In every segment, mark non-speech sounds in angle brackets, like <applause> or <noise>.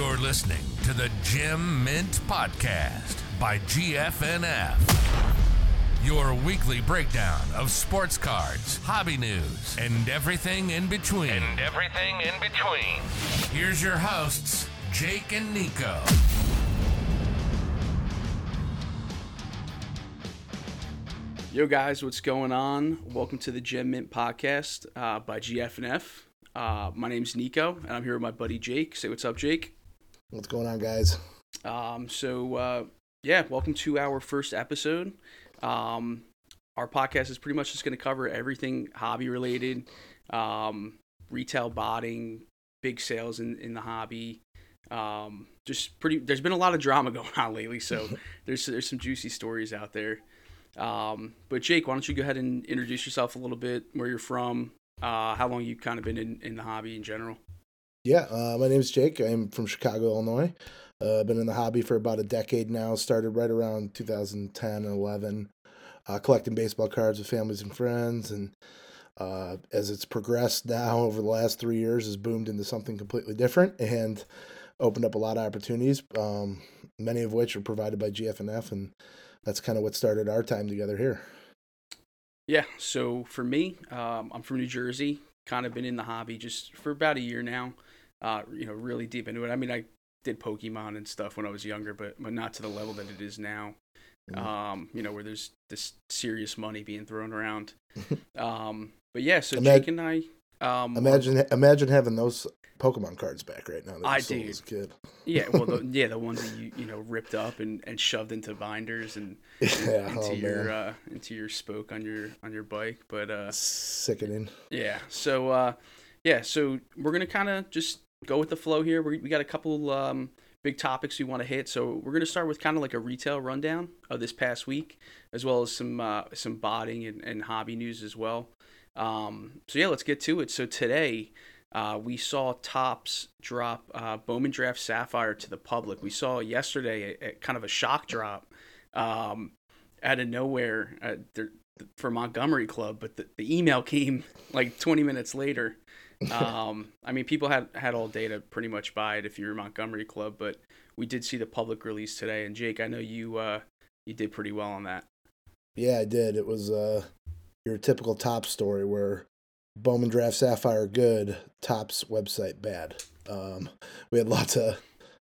You're listening to the Gem Mint Podcast by GFNF. Your weekly breakdown of sports cards, hobby news, and everything in between. And everything in between. Here's your hosts, Jake and Nico. Yo, guys, what's going on? Welcome to the Gem Mint podcast uh, by GFNF. Uh, my name's Nico, and I'm here with my buddy Jake. Say what's up, Jake. What's going on, guys? Um, so, uh, yeah, welcome to our first episode. Um, our podcast is pretty much just going to cover everything hobby related, um, retail botting, big sales in, in the hobby. Um, just pretty. There's been a lot of drama <laughs> going on lately, so <laughs> there's there's some juicy stories out there. Um, but Jake, why don't you go ahead and introduce yourself a little bit, where you're from, uh, how long you've kind of been in, in the hobby in general. Yeah, uh, my name is Jake. I'm from Chicago, Illinois. Uh, been in the hobby for about a decade now. Started right around 2010 and 11, uh, collecting baseball cards with families and friends. And uh, as it's progressed now <laughs> over the last three years, has boomed into something completely different and opened up a lot of opportunities, um, many of which are provided by GFNF. And that's kind of what started our time together here. Yeah. So for me, um, I'm from New Jersey. Kind of been in the hobby just for about a year now. Uh, you know, really deep into it. I mean, I did Pokemon and stuff when I was younger, but but not to the level that it is now. Mm-hmm. Um, you know, where there's this serious money being thrown around. <laughs> um, but yeah, so Jake and I. Um, imagine imagine having those Pokemon cards back right now. I do. As a kid. Yeah, well, the, <laughs> yeah, the ones that you you know ripped up and, and shoved into binders and, yeah, into oh, your uh, into your spoke on your on your bike. But uh, sickening. Yeah. So uh, yeah, so we're gonna kind of just go with the flow here. We we got a couple um, big topics we want to hit. So we're gonna start with kind of like a retail rundown of this past week, as well as some uh, some botting and, and hobby news as well. Um, so yeah, let's get to it. So today uh, we saw Topps drop uh, Bowman Draft Sapphire to the public. We saw yesterday a, a kind of a shock drop um, out of nowhere uh, for Montgomery Club, but the, the, email came like 20 minutes later. Um, I mean, people had had all day to pretty much buy it if you're Montgomery Club, but we did see the public release today. And Jake, I know you uh, you did pretty well on that. Yeah, I did. It was uh, your typical top story where Bowman Draft Sapphire good, Topps website bad. Um, we had lots of,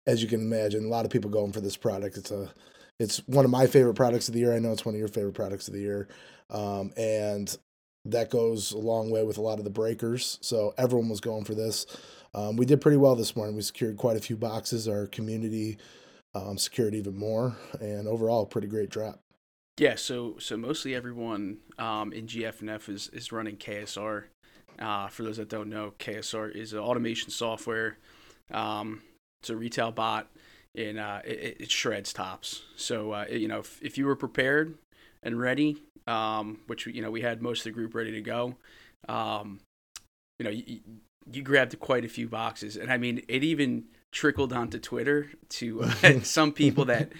as you can imagine, a lot of people going for this product. It's a, it's one of my favorite products of the year. I know it's one of your favorite products of the year, um, and that goes a long way with a lot of the breakers. So everyone was going for this. Um, we did pretty well this morning. We secured quite a few boxes. Our community um, secured even more, and overall, pretty great drop. Yeah, so so mostly everyone um, in GFNF is is running KSR. Uh, for those that don't know, KSR is an automation software. Um, it's a retail bot, and uh, it, it, shreds Topps. So uh, it, you know, if, if you were prepared and ready, um, which you know we had most of the group ready to go, um, you know, you, you grabbed quite a few boxes, and I mean, it even trickled onto Twitter to uh, <laughs> <laughs> some people that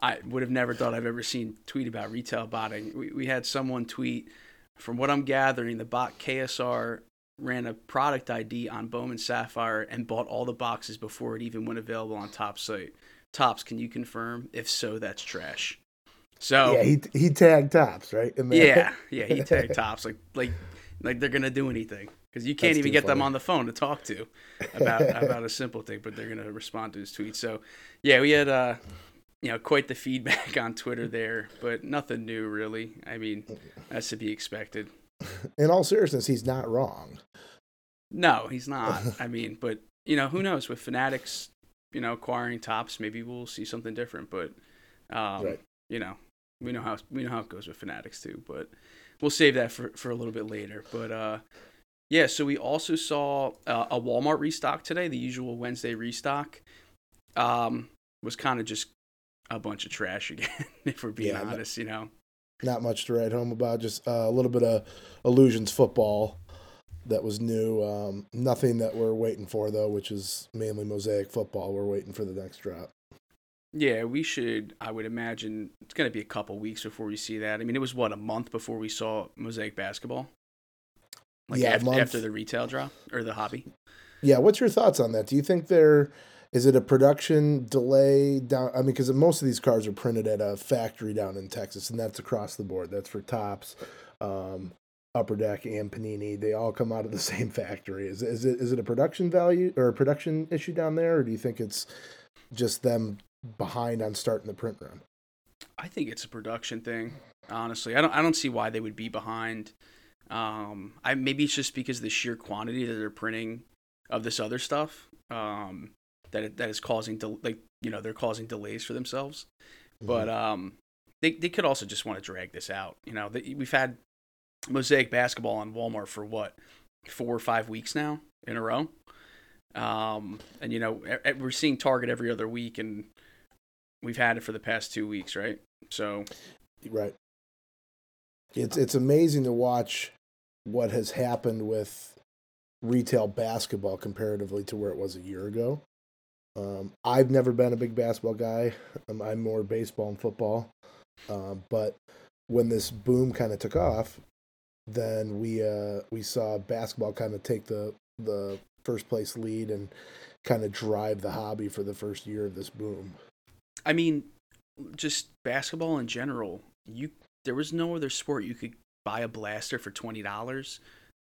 I would have never thought I've ever seen tweet about retail botting. We, we had someone tweet, from what I'm gathering, the bot KSR ran a product ID on Bowman Sapphire and bought all the boxes before it even went available on Topps site. Topps, can you confirm? If so, that's trash. So yeah, he he tagged Topps right? Yeah, yeah, he tagged <laughs> Topps like like like they're gonna do anything because you can't that's even get funny. them on the phone to talk to <laughs> about about a simple thing, but they're gonna respond to his tweet. So yeah, we had uh you know, quite the feedback <laughs> on Twitter there, but nothing new really. I mean, that's to be expected. In all seriousness, he's not wrong. No, he's not. I mean, but you know, who knows with Fanatics, you know, acquiring Topps, maybe we'll see something different. But um, right. you know, we know how we know how it goes with Fanatics too. But we'll save that for for a little bit later. But uh, yeah, so we also saw uh, a Walmart restock today, the usual Wednesday restock. Um, was kind of just a bunch of trash <laughs> again, if we're being yeah, honest, you know. Not much to write home about, just uh, a little bit of illusions football that was new. Um, nothing that we're waiting for though, which is mainly mosaic football. We're waiting for the next drop. Yeah, we should. I would imagine it's going to be a couple weeks before we see that. I mean, it was what a month before we saw mosaic basketball. Like yeah, after, after the retail drop or the hobby. Yeah, what's your thoughts on that? Do you think they're it a production delay down? I mean, because most of these cars are printed at a factory down in Texas, and that's across the board. That's for Topps, um, upper deck, and Panini. They all come out of the <laughs> same factory. Is is it is it a production value or a production issue down there, or do you think it's just them behind on starting the print run? I think it's a production thing. Honestly, I don't I don't see why they would be behind. Um, I maybe it's just because of the sheer quantity that they're printing of this other stuff. Um, that it, that is causing del- like you know they're causing delays for themselves. Mm-hmm. But um, they they could also just want to drag this out. You know, the, we've had mosaic basketball on Walmart for what four or five weeks now in a row. Um, and you know we're seeing Target every other week, and we've had it for the past two weeks, right? So, right. It's it's amazing to watch what has happened with retail basketball comparatively to where it was a year ago. Um, I've never been a big basketball guy. I'm, I'm more baseball and football. Uh, but when this boom kind of took off, then we uh, we saw basketball kind of take the the first place lead and kind of drive the hobby for the first year of this boom. I mean, just basketball in general. You there was no other sport you could buy a blaster for twenty dollars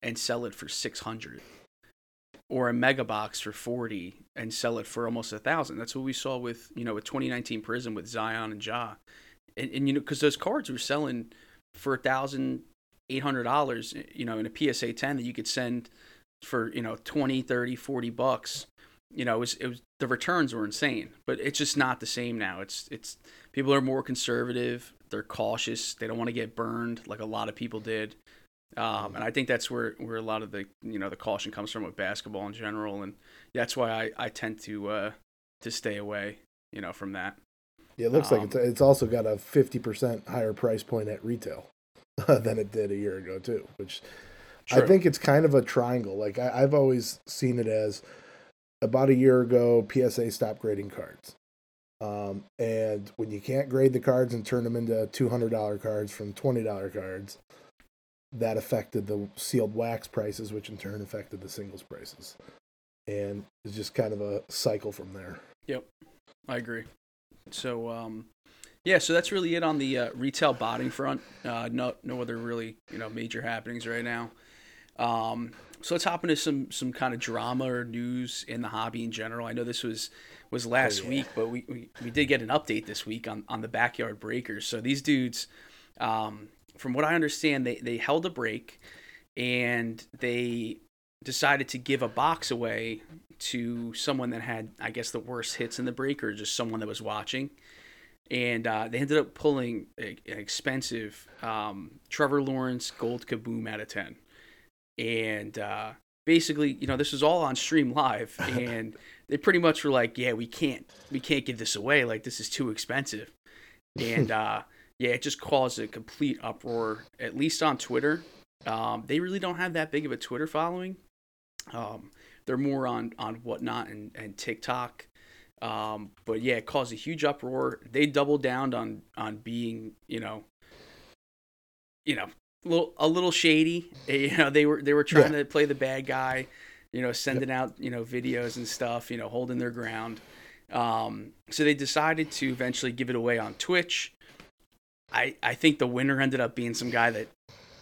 and sell it for six hundred or a mega box for 40 and sell it for almost a thousand. That's what we saw with, you know, with 2019 Prizm with Zion and Ja. And, and you know, cause those cards were selling for a thousand eight hundred dollars, you know, in a PSA 10 that you could send for, you know, 20, 30, 40 bucks. You know, it was, it was, the returns were insane, but it's just not the same now. It's, it's, people are more conservative. They're cautious. They don't want to get burned like a lot of people did. Um, and I think that's where, where a lot of the you know the caution comes from with basketball in general, and that's why I, I tend to uh, to stay away you know from that. Yeah, it looks um, like it's, it's also got a fifty percent higher price point at retail <laughs> than it did a year ago too, which true. I think it's kind of a triangle. Like I, I've always seen it as about a year ago, PSA stopped grading cards. Um, and when you can't grade the cards and turn them into $200 cards from $20 cards, that affected the sealed wax prices, which in turn affected the singles prices. And it's just kind of a cycle from there. Yep, I agree. So, um, yeah, so that's really it on the uh, retail botting front. Uh, no, no other really you know major happenings right now. Um, so let's hop into some some kind of drama or news in the hobby in general. I know this was was last oh, yeah. week, but we, we, we did get an update this week on on the backyard breakers. So these dudes, um, from what I understand, they, they held a break and they decided to give a box away to someone that had, I guess, the worst hits in the break or just someone that was watching. And uh, they ended up pulling a, an expensive um, Trevor Lawrence Gold Kaboom out of 10. And uh, basically, you know, this was all on stream live. <laughs> And they pretty much were like, yeah, we can't, we can't give this away. Like, this is too expensive. And, <laughs> uh, yeah, it just caused a complete uproar, at least on Twitter. Um, they really don't have that big of a Twitter following. Um, they're more on, on whatnot and, and TikTok. Um, but yeah, it caused a huge uproar. They doubled down on on being, you know, you know, a little, a little shady. You know, they were they were trying yeah. to play the bad guy. You know, sending yep. out you know videos and stuff. You know, holding their ground. Um, so they decided to eventually give it away on Twitch. I, I think the winner ended up being some guy that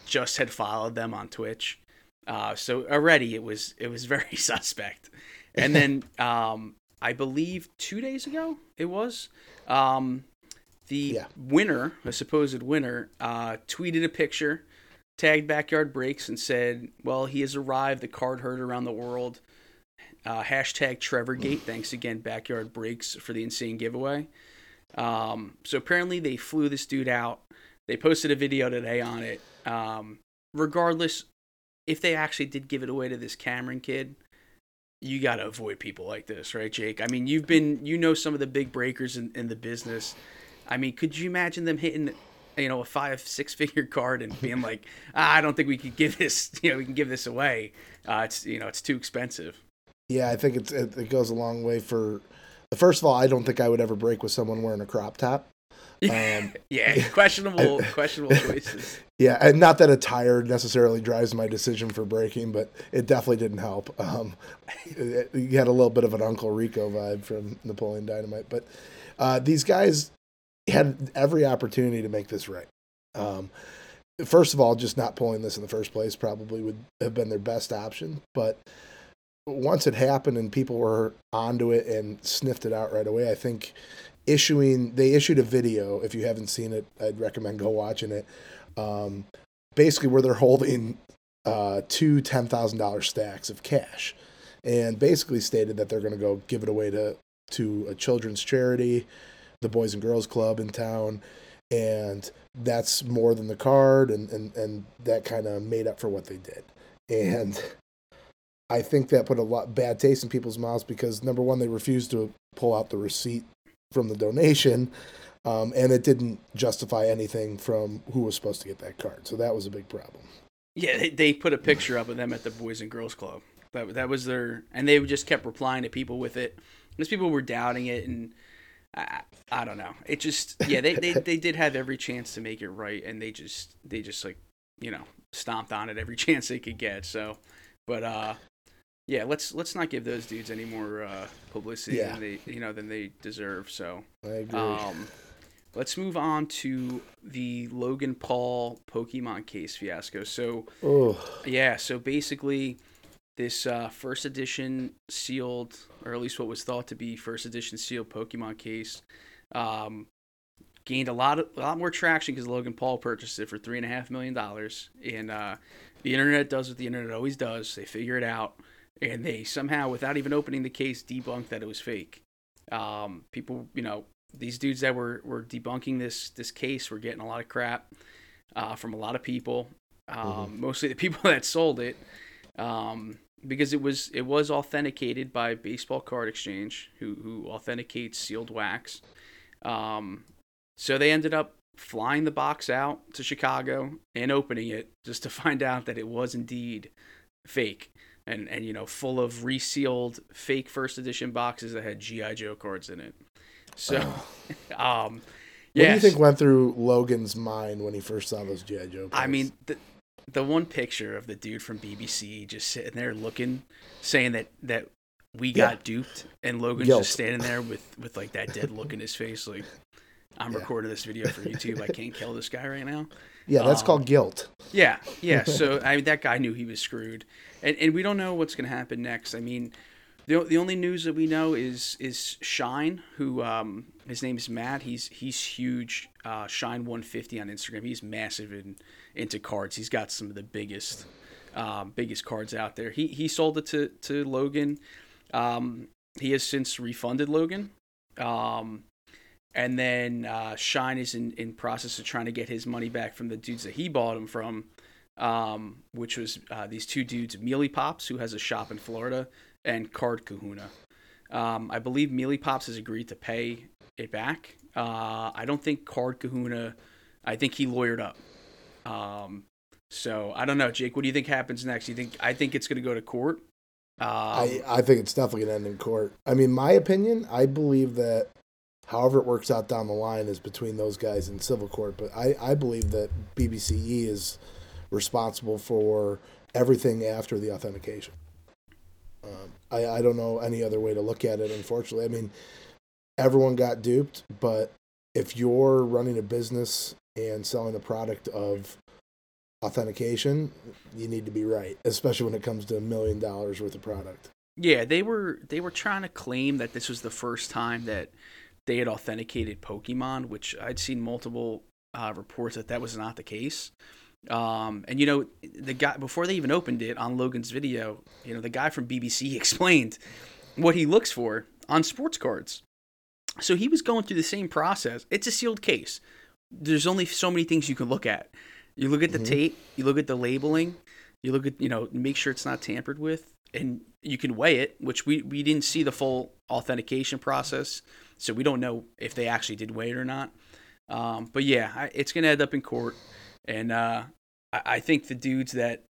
just had followed them on Twitch. Uh, so already it was it was <laughs> very suspect. And then <laughs> um, I believe two days ago it was um, the yeah. winner, a supposed winner, uh, tweeted a picture, tagged Backyard Breaks, and said, "Well, he has arrived. The card heard around the world." Uh, hashtag Trevorgate. Thanks again, Backyard Breaks, for the insane giveaway. Um, so apparently they flew this dude out. They posted a video today on it. Um, regardless, if they actually did give it away to this Cameron kid, you got to avoid people like this, right, Jake? I mean, you've been, you know, some of the big breakers in, in the business. I mean, could you imagine them hitting, you know, a five, six figure card and being like, ah, I don't think we could give this, <laughs> you know, we can give this away. Uh, it's, you know, it's too expensive. Yeah, I think it's, it, it goes a long way for First of all, I don't think I would ever break with someone wearing a crop top. <laughs> Um, yeah, questionable, <laughs> questionable choices. Yeah, and not that a tire necessarily drives my decision for breaking, but it definitely didn't help. Um, you had a little bit of an Uncle Rico vibe from Napoleon Dynamite, but uh, these guys had every opportunity to make this right. Um, first of all, just not pulling this in the first place probably would have been their best option, but once it happened and people were onto it and sniffed it out right away, I think issuing they issued a video. If you haven't seen it, I'd recommend go watching it. Um, basically, where they're holding uh, two ten thousand dollar stacks of cash, and basically stated that they're going to go give it away to to a children's charity, the Boys and Girls Club in town, and that's more than the card, and and and that kind of made up for what they did, and. I think that put a lot bad taste in people's mouths because number one, they refused to pull out the receipt from the donation, um, and it didn't justify anything from who was supposed to get that card. So that was a big problem. Yeah, they, put a picture up of them at the Boys and Girls Club. That that was their, and they just kept replying to people with it. Because people were doubting it, and I, I don't know. It just yeah, they, they they did have every chance to make it right, and they just they just like you know stomped on it every <laughs> chance they could get. So, but uh, yeah, let's let's not give those dudes any more uh, publicity Yeah. than they you know than they deserve. So, I agree. um, let's move on to the Logan Paul Pokemon case fiasco. So, oh, yeah, so basically, this uh, first edition sealed, or at least what was thought to be first edition sealed Pokemon case, um, gained a lot of, a lot more traction because Logan Paul purchased it for three and a half million dollars, and uh, the internet does what the internet always does. They figure it out, and they somehow, without even opening the case, debunked that it was fake. Um, people, you know, these dudes that were, were debunking this this case were getting a lot of crap uh, from a lot of people, um, mostly the <laughs> people that sold it, um, because it was it was authenticated by Baseball Card Exchange, who who authenticates sealed wax. Um, so they ended up flying the box out to Chicago and opening it just to <laughs> find out that it was indeed fake and and you know full of resealed fake first edition boxes that had GI Joe cards in it. So, <laughs> um, what do you think went through Logan's mind when he first saw those GI Joe? Cards? I mean, the the one picture of the dude from BBC just sitting there looking, saying that that we Yeah. got duped, and Logan's Guilt. just standing there with with like that dead look in his face, like I'm Yeah. recording this video for YouTube. I can't kill this guy right now. yeah, that's um, called guilt. Yeah, yeah. So <laughs> I mean, that guy knew he was screwed, and and we don't know what's going to happen next. I mean, the the only news that we know is is Shyne, who um his name is Matt. He's he's huge. Uh, Shyne 150 on Instagram. He's massive in into cards. He's got some of the biggest um, biggest cards out there. He he sold it to to Logan. Um, he has since refunded Logan. Um, and then uh, Shyne is in, in process of trying to get his money back from the dudes that he bought him from, um, which was uh, these two dudes, Mealy Pops, who has a shop in Florida, and Card Kahuna. Um, I believe Mealy Pops has agreed to pay it back. Uh, I don't think Card Kahuna, I think he lawyered up. Um, so I don't know, Jake. What do you think happens next? You think I think it's going to go to court? Um, I, I think it's definitely going to end in court. I mean, my opinion, I believe that however it works out down the line is between those guys in civil court. But I, I believe that BBCE is responsible for everything after the authentication. Um, I, I don't know any other way to look at it, unfortunately. I mean, everyone got duped, but if you're running a business and selling a product of authentication, you need to be right, especially when it comes to a million dollars worth of product. Yeah, they were they were trying to claim that this was the first time that they had authenticated Pokemon, which I'd seen multiple uh, reports that that was not the case. Um, and you know, the guy before they even opened it on Logan's video, you know, the guy from BBC <laughs> explained what he looks for on sports cards. So he was going through the same process. It's a sealed case. There's only so many things you can look at. You look at the Mhm. tape, you look at the labeling, you look at, you know, make sure it's not tampered with, and you can weigh it, which we, we didn't see the full authentication process. So we don't know if they actually did weigh it or not. Um, but yeah, I, it's going to end up in court. And uh, I, I think the dudes that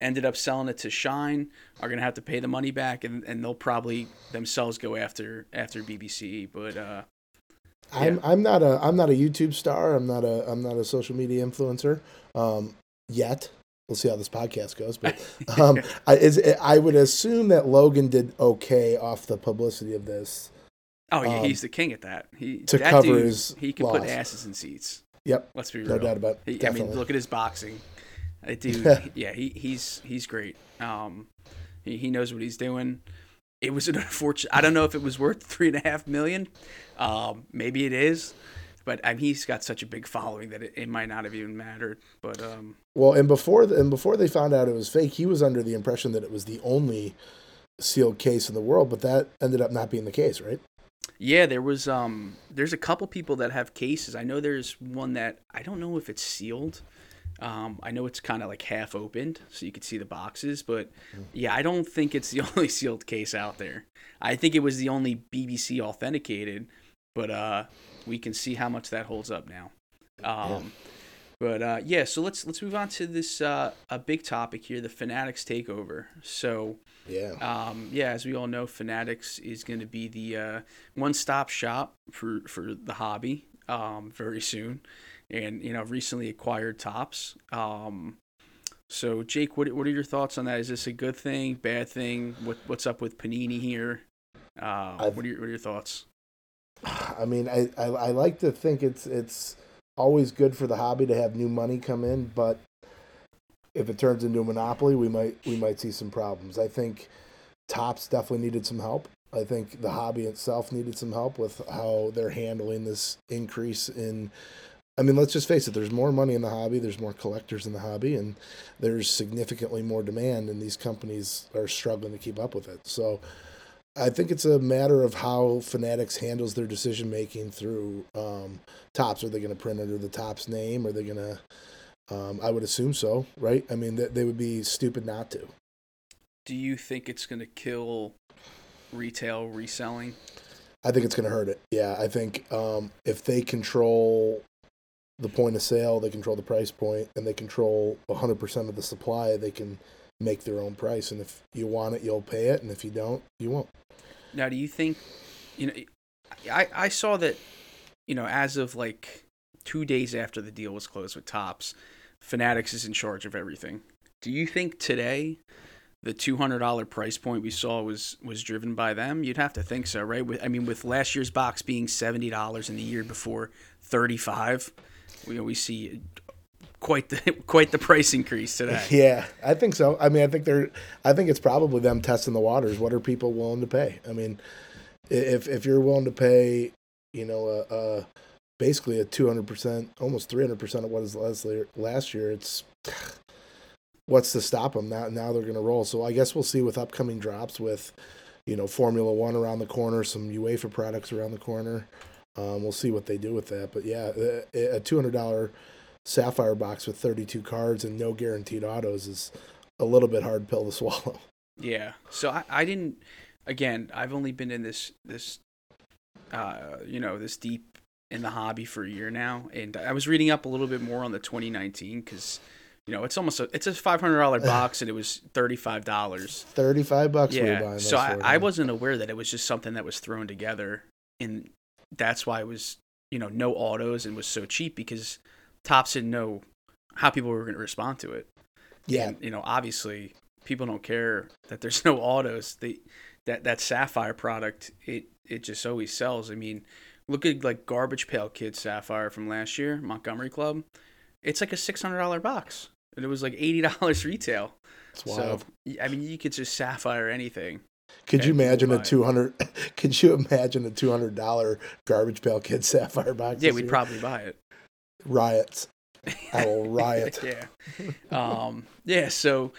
ended up selling it to Shyne are going to have to pay the money back, and, and they'll probably themselves go after after BBC. But uh, I'm. I'm not a I'm not a YouTube star. I'm not a I'm not a social media influencer um, yet. We'll see how this podcast goes, but <laughs> um, I, is, I would assume that Logan did okay off the publicity of this. Oh yeah, Um, he's the king at that. He to that cover dude, his he can put asses in seats. Yep, Let's be real. no doubt about He, it. I mean, look at his boxing. That dude, <laughs> yeah, he, he's he's great. Um, he, he knows what he's doing. It was an <laughs> unfortunate. I don't know if it was worth three and a half million. Um, maybe it is, but I mean, he's got such a big following that it, it might not have even mattered. But um, Well, and before the, and before they found out it was fake, he was under the impression that it was the only sealed case in the world, but that ended up not being the case, right? yeah, there was um, there's a couple people that have cases. I know there's one that I don't know if it's sealed. Um, I know it's kind of like half opened, so you could see the boxes, but yeah, I don't think it's the <laughs> only sealed case out there. I think it was the only BBC authenticated, but uh, we can see how much that holds up now. Um, But uh, yeah, so let's let's move on to this uh, a big topic here, the Fanatics takeover. So Yeah. um, yeah, as we all know, Fanatics is going to be the uh, one-stop shop for for the hobby um, very soon, and you know, recently acquired Topps. Um, so Jake, what what are your thoughts on that? Is this a good thing, bad thing? What what's up with Panini here? Uh, what are your what are your thoughts? <sighs> I mean, I, I I like to think it's it's always good for the hobby to have new money come in, but if it turns into a monopoly, we might we might see some problems. I think Topps definitely needed some help. I think the hobby itself needed some help with how they're handling this increase in. I mean, let's just face it. There's more money in the hobby. There's more collectors in the hobby, and there's significantly more demand, and these companies are struggling to keep up with it. So, I think it's a matter of how Fanatics handles their decision making through um, Topps. Are they going to print under the Topps name? Are they going to? Um, I would assume so, right? I mean, th- they would be stupid not to. Do you think it's going to kill retail reselling? I think it's going to hurt it. Yeah, I think um, if they control the point of sale, they control the price point, and they control 100% of the supply, they can make their own price. And if you want it, you'll pay it, and if you don't, you won't. Now, do you think, you know, I, I saw that, you know, as of like two days after the deal was closed with Topps, Fanatics is in charge of everything. Do you think today the two hundred dollar price point we saw was was driven by them? You'd have to think so, right? I mean, with last year's box being seventy dollars and the year before thirty five, we we see quite the <laughs> quite the price increase today. <laughs> Yeah, I think so. I mean, I think they're. I think it's probably them testing the waters. What are people willing to pay? I mean, if if you're willing to pay, you know, a, a basically a two hundred percent, almost three hundred percent of what is last year, last year, it's <sighs> what's to stop them now? Now they're going to roll. So I guess we'll see with upcoming drops with, you know, Formula One around the corner, some UEFA products around the corner. Um, we'll see what they do with that. But yeah, a- a two hundred dollar sapphire box with 32 cards and no guaranteed autos is a little bit hard pill to <laughs> swallow. Yeah. So I, I didn't. Again, I've only been in this this, uh, you know, this deep in the hobby for a year now, and I was reading up a little bit more on the 2019 because, you know, it's almost a it's a five hundred dollar <laughs> box and it was thirty five dollars. 35 bucks we were Yeah. So I, I wasn't aware that it was just something that was thrown together, and that's why it was you know no autos and was so cheap because Topps didn't know how people were going to respond to it. Yeah, And, you know, obviously, people don't care that there's <laughs> no autos. They that that Sapphire product, it it just always sells. I mean, look at like Garbage Pail Kid Sapphire from last year, Montgomery Club. It's like a six hundred dollar box, and it was like eighty dollars <laughs> retail. it's wild. So I mean, you could just Sapphire anything. <laughs> could you imagine a it. 200 could you imagine a $200 garbage pail kid sapphire box? Yeah, we'd year? probably buy it. riots. I will <laughs> riot. yeah. Um, yeah. So,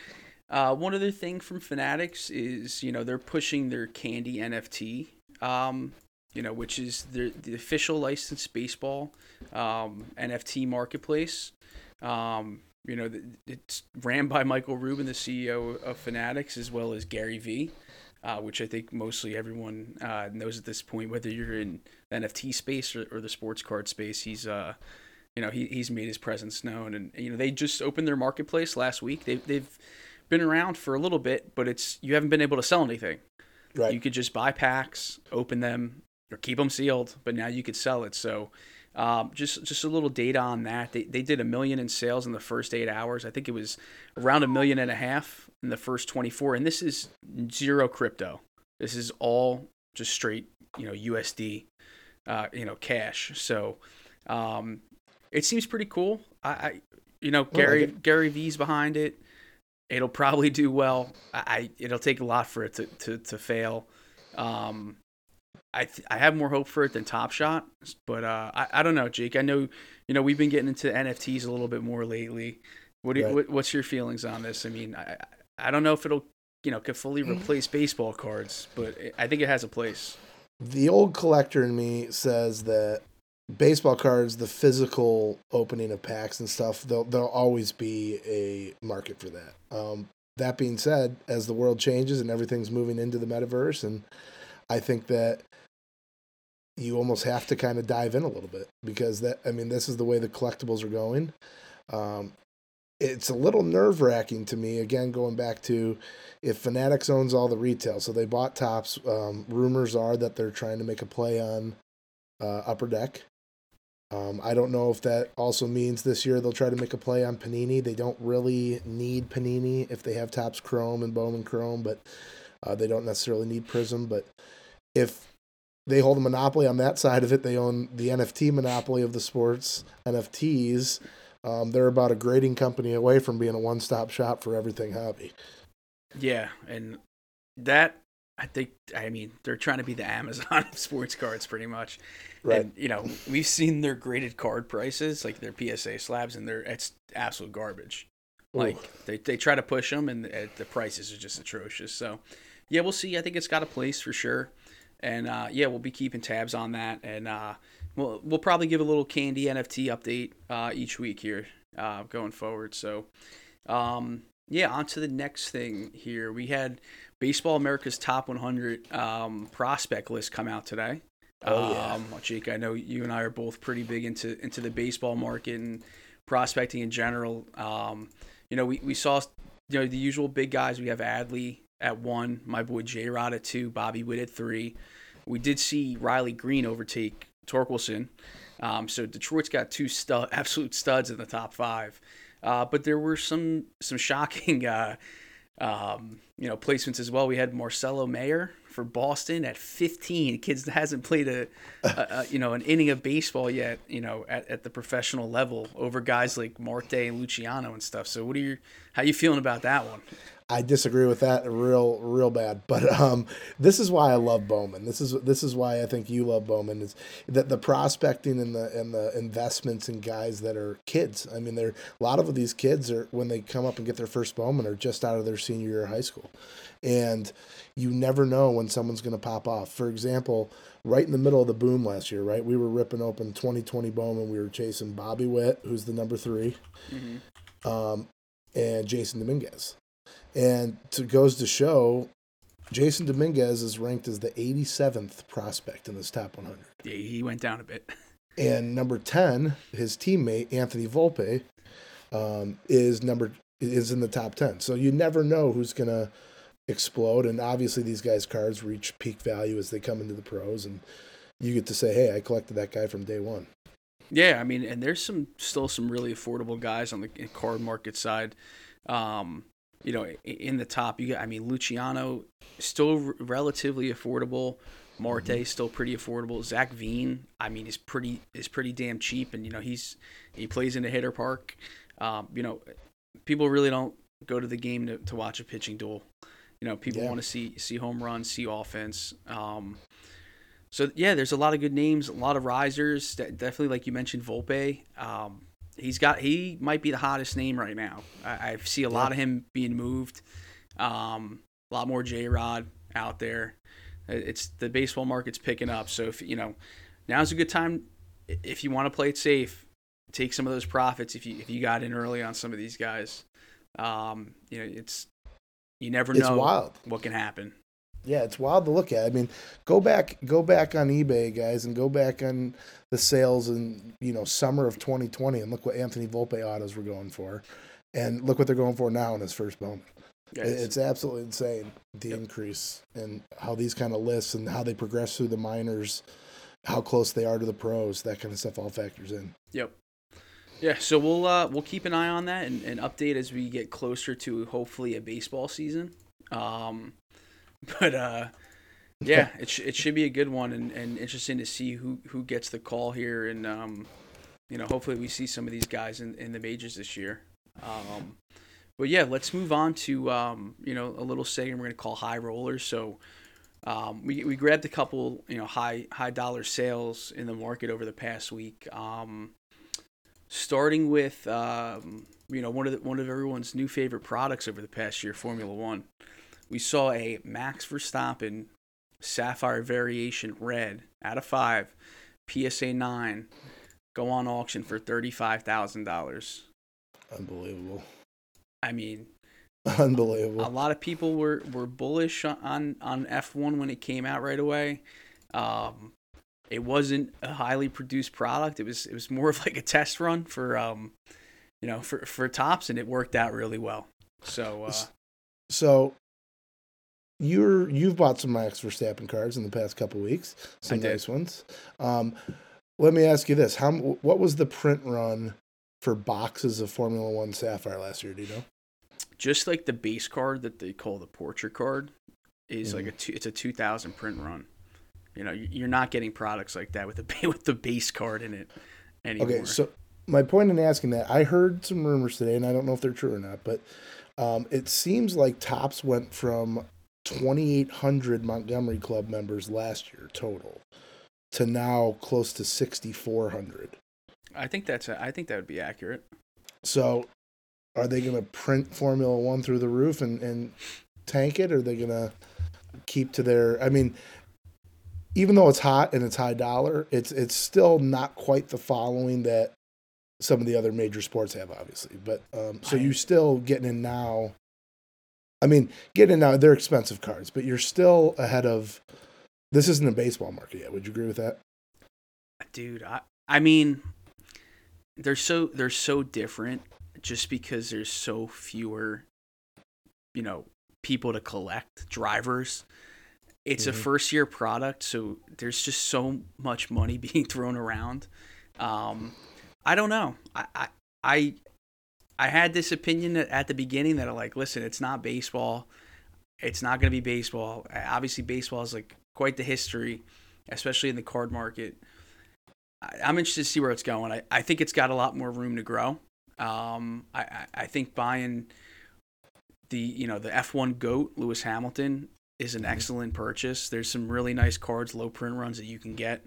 uh, one other thing from Fanatics is, you know, they're pushing their Candy NFT, um, you know, which is the, the official licensed baseball um, NFT marketplace. Um, you know, it's ran by Michael Rubin, the CEO of Fanatics, as well as Gary Vee. Uh, which I think mostly everyone uh, knows at this point, whether you're in the NFT space or, or the sports card space, he's uh, you know, he, he's made his presence known. And, you know, they just opened their marketplace last week. They've, they've been around for a little bit, but it's, you haven't been able to sell anything. Right. You could just buy packs, open them, or keep them sealed, but now you could sell it. So um, just just a little data on that. They, they did a million in sales in the first eight hours. I think it was around a million and a half in the first 24. And this is zero crypto. This is all just straight, you know, USD, uh, you know, cash. So um, it seems pretty cool. I, I you know, Gary like Gary Vee's behind it. It'll probably do well. I it'll take a lot for it to to, to fail. Um, I th- I have more hope for it than Top Shot, but uh, I I don't know, Jake. I know you know we've been getting into NFTs a little bit more lately. What, you, right. what what's your feelings on this? I mean, I I don't know if it'll you know could fully mm. replace baseball cards, but I think it has a place. The old collector in me says that baseball cards, the physical opening of packs and stuff, there'll there'll always be a market for that. Um, that being said, as the world changes and everything's moving into the metaverse, and I think that you almost have to kind of dive in a little bit because that I mean this is the way the collectibles are going. Um, it's a little nerve wracking to me. Again, going back to if Fanatics owns all the retail, so they bought Topps. Um, rumors are that they're trying to make a play on uh, Upper Deck. Um, I don't know if that also means this year they'll try to make a play on Panini. They don't really need Panini if they have Topps Chrome and Bowman Chrome, but uh, they don't necessarily need Prizm. But if they hold a monopoly on that side of it, they own the NFT monopoly of the sports NFTs. Um, they're about a grading company away from being a one-stop shop for everything hobby. Yeah, and that I think I mean they're trying to be the Amazon of <laughs> sports cards pretty much. Right. And you know, we've seen their graded card prices, like their PSA slabs and they're it's absolute garbage. Like Ooh. they they try to push them and the, the prices are just atrocious. So, yeah, we'll see. I think it's got a place for sure. And uh, yeah, we'll be keeping tabs on that and uh, we'll we'll probably give a little candy NFT update uh, each week here uh, going forward. So, um, yeah, on to the next thing here. We had Baseball America's Top 100 um, prospect list come out today. Oh yeah, um, Jake. I know you and I are both pretty big into into the baseball market and prospecting in general. Um, you know, we, we saw you know the usual big guys. We have Adley at one, my boy J Rod at two, Bobby Witt at three. We did see Riley Greene overtake Torkelson. Um, so Detroit's got two stud, <laughs> absolute studs in the top five. Uh, but there were some some shocking uh, um, you know placements as well. We had Marcelo Mayer for Boston at 15. Kids hasn't played a, a, a, <laughs> you know an inning of baseball yet. You know at, at the professional level over guys like Marte and Luciano and stuff. So what are you how you feeling about that one? I disagree with that real real bad. But um, this is why I love Bowman. This is this is why I think you love Bowman is that the prospecting and the and the investments in guys that are kids. I mean, there a lot of these kids are when they come up and get their first Bowman are just out of their senior year of high school, and you never know when someone's going to pop off. For example, right in the middle of the boom last year, right, we were ripping open 2020 Bowman. We were chasing Bobby Witt, who's the number 3 mm-hmm. um, and Jasson Dominguez and it goes to show Jasson Dominguez is ranked as the 87th prospect in this top 100. Yeah, he went down a bit. And number 10, his teammate Anthony Volpe, um, is number is in the top 10. So you never know who's gonna explode. And obviously, these guys' cards reach peak value as they come into the pros, and you get to say, "Hey, I collected that guy from day one." Yeah, I mean, and there's some still some really affordable guys on the card market side. Um, you know, in the top, you got, I mean, Luciano still relatively affordable. Marte mm-hmm. still pretty affordable. Zach Veen, I mean, is pretty is pretty damn cheap, and you know he's he plays in a hitter park. Um, you know, people really don't go to the game to, to watch a pitching duel. You know, people yeah. want to see see home runs, see offense. Um, so yeah, there's a lot of good names, a lot of risers. Definitely, like you mentioned, Volpe. Um, he's got he might be the hottest name right now. I, I see a lot of him being moved. Um, a lot more J Rod out there. It's the baseball market's picking up. So if you know, now's a good time if you want to play it safe. Take some of those profits if you if you got in early on some of these guys. Um, you know, it's you never know what can happen yeah, it's wild to look at. I mean, go back, go back on eBay, guys, and go back on the sales in you know summer of 2020, and look what Anthony Volpe autos were going for, and look what they're going for now in his first Bowman. Yeah, it's, absolutely insane the yep. increase and how these kind of lists and how they progress through the minors, how close they are to the pros, that kind of stuff all factors in. Yep. Yeah, so we'll uh, we'll keep an eye on that and, and update as we get closer to hopefully a baseball season. Um, <laughs> but uh, yeah, it sh- it should be a good one and, and interesting to see who who gets the call here and um, you know hopefully we see some of these guys in, in the majors this year. Um, but yeah, let's move on to um, you know a little segment we're gonna call high rollers. So um, we we grabbed a couple you know high high dollar sales in the market over the past week. Um, starting with um, you know one of the, one of everyone's new favorite products over the past year, Formula One. We saw a Max Verstappen Sapphire Variation Red out of five, PSA nine, go on auction for thirty five thousand dollars. Unbelievable. I mean, <laughs> unbelievable. A lot of people were, were bullish on on F1 when it came out right away. Um, it wasn't a highly produced product. It was it was more of like a test run for um, you know, for for Topps, and it worked out really well. So, uh, so you're you've bought some Max Verstappen cards in the past couple weeks, some nice ones. Um, let me ask you this: How what was the print run for boxes of Formula One Sapphire last year? Do you know? just like the base card that they call the portrait card is mm like a mm-hmm. two, it's a 2000 print run. You know, you're not getting products like that with the <laughs> with the base card in it anymore. Okay, so my point in asking that, I heard some rumors today, and I don't know if they're true or not, but um, it seems like Topps went from 2,800 Montgomery Club members last year total to now close to 6,400. I think that's a, I think that would be accurate. So are they going to print Formula One through the roof and, and tank it? Or are they going to keep to their? I mean, even though it's hot and it's high dollar, it's it's still not quite the following that some of the other major sports have, obviously. But um, so you're still getting in now. I mean, getting in now, they're expensive cards, but you're still ahead of. This isn't a baseball market yet. Would you agree with that? Dude, I I mean, they're so they're so different just because there's so fewer, you know, people to collect drivers. It's mm-hmm. a first year product, so there's just so much money <laughs> being thrown around. Um, I don't know. I, I, I, I had this opinion at the beginning that I'm like, listen, it's not baseball. It's not going to be baseball. Obviously, baseball is like quite the history, especially in the card market. I, I'm interested to see where it's going. I, I think it's got a lot more room to grow. Um, I, I think buying the you know the F1 goat Lewis Hamilton is an mm-hmm. excellent purchase. There's some really nice cards, low print runs that you can get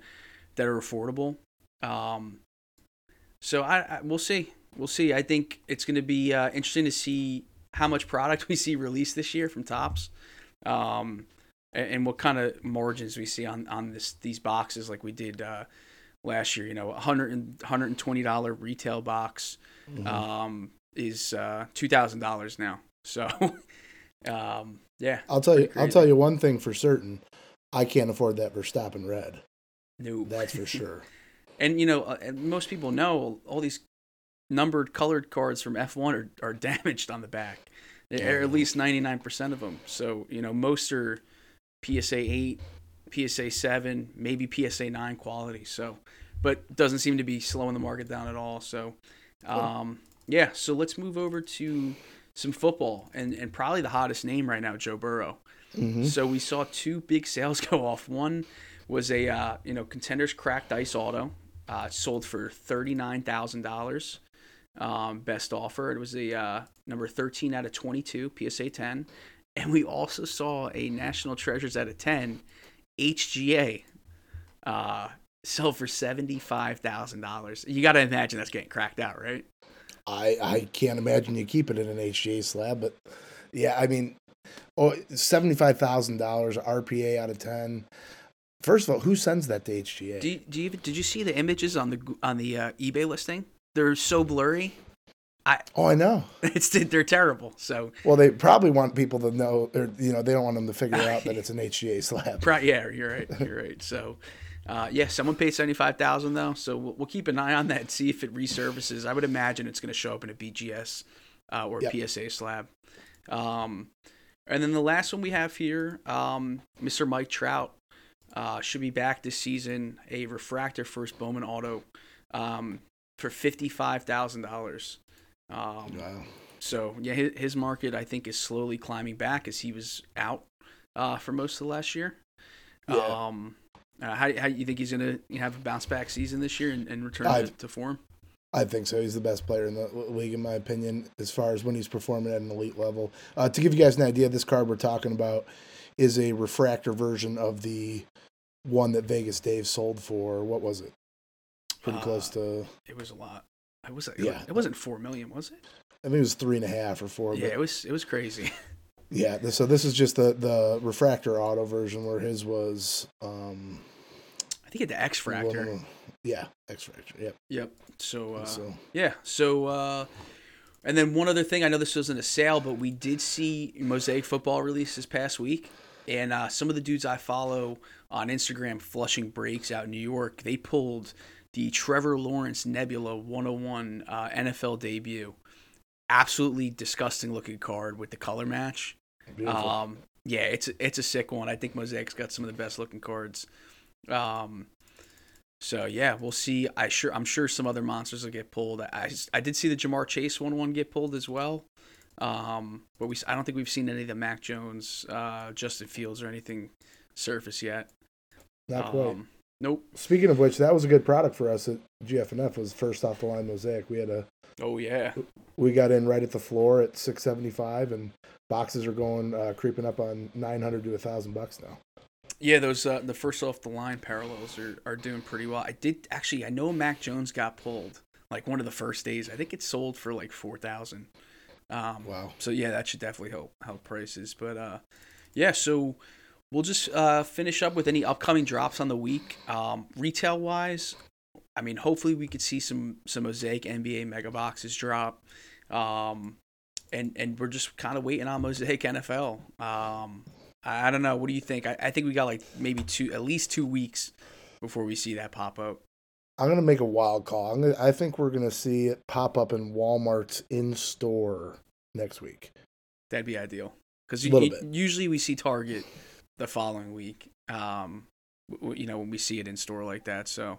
that are affordable. Um, so I, I we'll see, we'll see. I think it's going to be uh, interesting to see how much product <laughs> we see released this year from Topps, um, and, and, what kind of margins we see on on this these boxes like we did uh, last year. You know, 100 120 dollar retail box mm-hmm. um, is uh, two thousand dollars now. So, <laughs> um, yeah. I'll tell you. Crazy. I'll tell you one thing for certain. I can't afford that Verstappen red. No, that's for <laughs> sure. and you know, uh, most people know all these numbered colored cards from F1 are, are damaged on the back. Yeah. Or at least 99% of them. So, you know, most are PSA 8, PSA 7, maybe PSA 9 quality. So, but doesn't seem to be slowing the market down at all. So, um, yeah, so let's move over to some football and, and probably the hottest name right now, Joe Burrow. Mm-hmm. So we saw two big <laughs> sales go off. One was a uh, you know contenders cracked ice auto, uh, sold for thirty nine thousand um. Best offer. It was a uh, number thirteen out of twenty two PSA ten, and we also saw a National Treasures out of ten HGA uh, sell for seventy five thousand dollars. You got to imagine that's getting cracked out, right? I I can't imagine you keep it in an HGA slab, but yeah, I mean, oh, seventy five thousand dollars RPA out of ten. First of all, who sends that to HGA? Do you, do you, did you see the images on the on the uh, eBay listing? They're so blurry. I, oh, I know. <laughs> It's they're terrible. So well, they probably want people to know, or you know, they don't want them to figure out that it's an HGA slab. yeah, you're right. You're right. So uh, yeah, someone paid seventy five thousand though, so we'll, we'll, keep an eye on that and see if it resurfaces. I would imagine it's going to show up in a BGS uh, or yep. PSA slab. Um, and then the last one we have here, um, Mr. Mike Trout uh, should be back this season. A refractor first Bowman Auto um, for fifty five thousand dollars. Um, Wow. so yeah, his, his market I think is slowly climbing back as he was out uh, for most of last year. Yeah. Um, uh, how how you think he's gonna have a bounce back season this year and, and return to, to form? I think so. He's the best player in the league, in my opinion, as far as when he's performing at an elite level. Uh, to give you guys an idea, this card we're talking about is a refractor version of the one that Vegas Dave sold for. What was it? Pretty Uh, close to. It was a lot. It was Yeah. It wasn't four million, was it? I think it was three and a half or four. Yeah, it was. It was crazy. <laughs> yeah. So this is just the the refractor auto version, where his was. um I think it the X fractor. Yeah, X fractor. Yep. Yep. So, uh, so yeah. So, uh, and then one other thing. I know this wasn't a sale, but we did see Mosaic football release this past week, and uh, some of the dudes I follow on Instagram, Flushing Breaks out in New York, they pulled the Trevor Lawrence Nebula 101 uh, NFL debut. Absolutely disgusting looking card with the color match. beautiful. Um, yeah, it's it's a sick one. I think Mosaic's got some of the best looking cards. Um, so yeah, we'll see. I sure I'm sure some other monsters will get pulled. I, I did see the Ja'Marr Chase one one get pulled as well. Um, but we I don't think we've seen any of the Mac Jones, uh, Justin Fields or anything surface yet. Not quite. Um, nope. Speaking of which, that was a good product for us at GFNF. Was first off the line mosaic. We had a Oh yeah. we got in right at the floor at six seventy five, and boxes are going uh, creeping up on nine hundred to a thousand bucks now. Yeah, those uh, the first off the line parallels are, are doing pretty well. I did actually I know Mac Jones got pulled like one of the first days. I think it sold for like four thousand. Um, Wow. So yeah, that should definitely help help prices. But uh, yeah, so we'll just uh, finish up with any upcoming drops on the week. Um, retail wise, I mean, hopefully we could see some some mosaic NBA mega boxes drop. Um, and and we're just kind of waiting on mosaic NFL. Um, I, I don't know. What do you think? I, I think we got like maybe two, at least two weeks before we see that pop up. I'm gonna make a wild call. I'm gonna, I think we're gonna see it pop up in Walmart's in store next week. That'd be ideal because usually we see Target the following week. Um, you know when we see it in store like that. So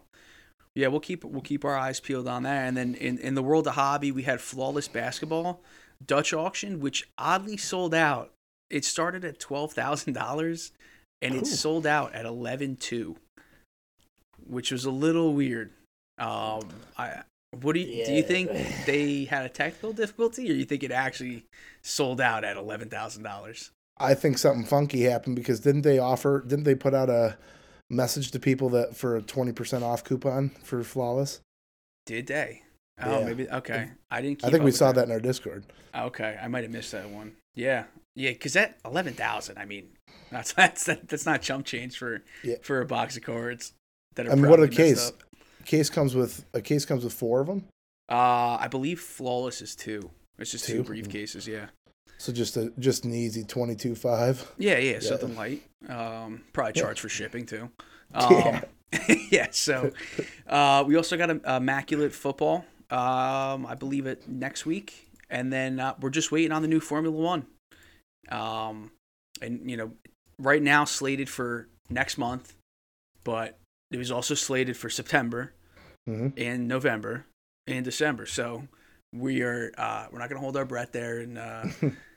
yeah, we'll keep we'll keep our eyes peeled on that. And then in in the world of hobby, we had flawless basketball Dutch auction, which oddly sold out. It started at twelve thousand dollars, and it Cool. sold out at eleven two, which was a little weird. Um, I. What do you do? You think <laughs> they had a technical difficulty, or you think it actually sold out at eleven thousand dollars? I think something funky happened because didn't they offer? Didn't they put out a message to people that for a twenty percent off coupon for flawless? Did they? Oh, Yeah. maybe. Okay, I didn't. Keep I think we saw that in our Discord. Okay, I might have missed that one. Yeah, yeah, because that eleven thousand. I mean, <laughs> that's that's that's not chump change for Yeah. for a box of cards. That are I mean, what a case! up. Case comes with a case comes with four of them. Uh, I believe flawless is two. It's just two, Two? briefcases. Yeah. So just a just an easy twenty two five. Yeah, yeah, Yeah. something light. Um, probably Yeah. charge for shipping too. <laughs> Um, Yeah. <laughs> yeah. So, uh, we also got a, immaculate football. Um, I believe it next week, and then uh, we're just waiting on the new Formula One. Um, and you know, right now slated for next month, but it was also slated for September Mhm. and November and December. So we are uh, we're not gonna hold our breath there and uh, <laughs>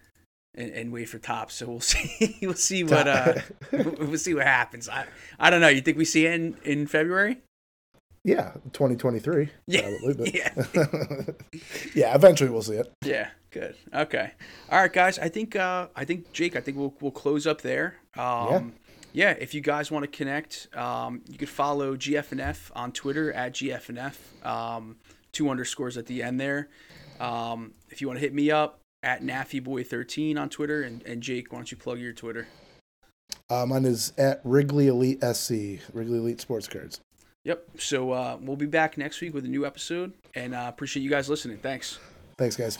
and, and wait for Topps. So we'll <laughs> see we'll see what uh, we'll see what happens. I I don't know. You think we see it in, in February? yeah, twenty twenty three. Yeah. Probably, <laughs> Yeah. <laughs> yeah, eventually we'll see it. Yeah. Good. Okay. All right, guys. I think uh, I think Jake. I think we'll we'll close up there. Um, yeah. If you guys want to connect, um, you could follow GFNF on Twitter at GFNF. Um, two underscores at the end there. Um, if you want to hit me up at NaffyBoy13 on Twitter, and, and Jake, why don't you plug your Twitter? Uh, mine is at Wrigley Elite SC, Wrigley Elite Sports Cards. Yep. So uh, we'll be back next week with a new episode, and uh, appreciate you guys listening. Thanks. Thanks, guys.